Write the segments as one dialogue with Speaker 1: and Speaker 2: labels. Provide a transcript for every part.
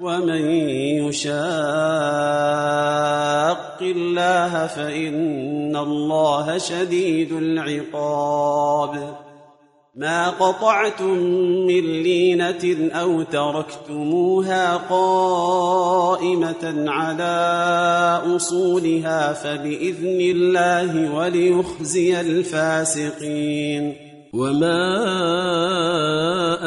Speaker 1: ومن يشاق الله فان الله شديد العقاب ما قطعتم من لينه او تركتموها قائمه على اصولها فباذن الله وليخزي الفاسقين وما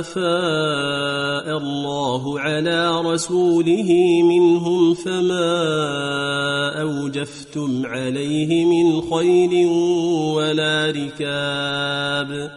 Speaker 1: افاء الله على رسوله منهم فما اوجفتم عليه من خيل ولا ركاب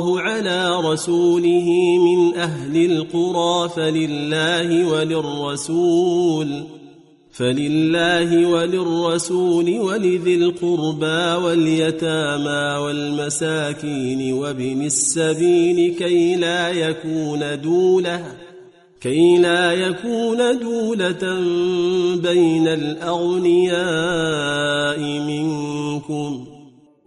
Speaker 1: الله على رسوله من أهل القرى فلله وللرسول فلله وللرسول ولذي القربى واليتامى والمساكين وابن السبيل كي لا يكون دوله كي لا يكون دولة بين الأغنياء منكم ۖ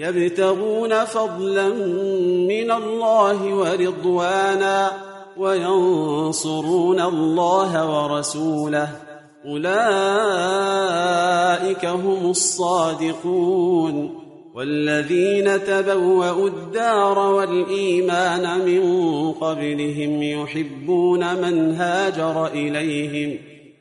Speaker 1: يبتغون فضلا من الله ورضوانا وينصرون الله ورسوله اولئك هم الصادقون والذين تبوأوا الدار والإيمان من قبلهم يحبون من هاجر إليهم ۖ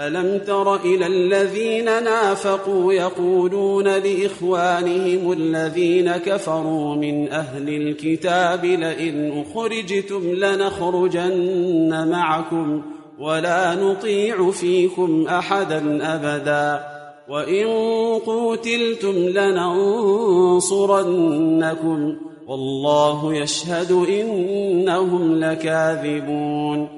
Speaker 1: الم تر الى الذين نافقوا يقولون لاخوانهم الذين كفروا من اهل الكتاب لئن اخرجتم لنخرجن معكم ولا نطيع فيكم احدا ابدا وان قوتلتم لننصرنكم والله يشهد انهم لكاذبون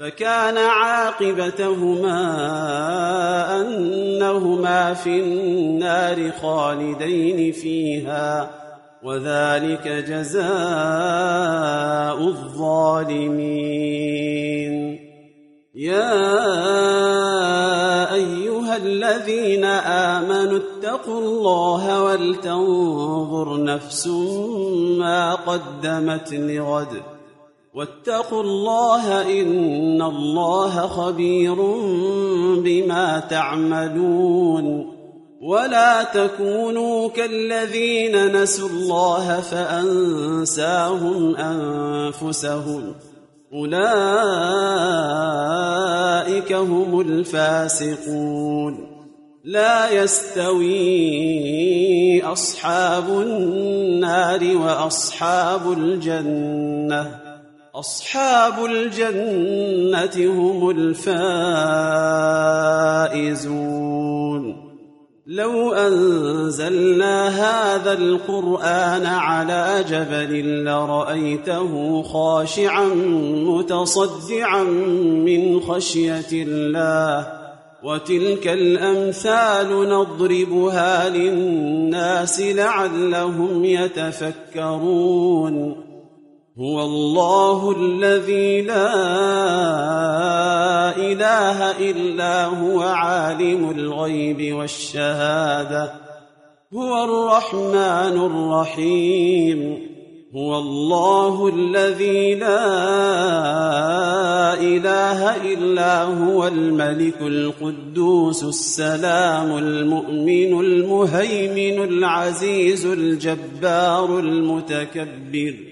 Speaker 1: فكان عاقبتهما انهما في النار خالدين فيها وذلك جزاء الظالمين يا ايها الذين امنوا اتقوا الله ولتنظر نفس ما قدمت لغد واتقوا الله ان الله خبير بما تعملون ولا تكونوا كالذين نسوا الله فانساهم انفسهم اولئك هم الفاسقون لا يستوي اصحاب النار واصحاب الجنه اصحاب الجنه هم الفائزون لو انزلنا هذا القران على جبل لرايته خاشعا متصدعا من خشيه الله وتلك الامثال نضربها للناس لعلهم يتفكرون هو الله الذي لا اله الا هو عالم الغيب والشهاده هو الرحمن الرحيم هو الله الذي لا اله الا هو الملك القدوس السلام المؤمن المهيمن العزيز الجبار المتكبر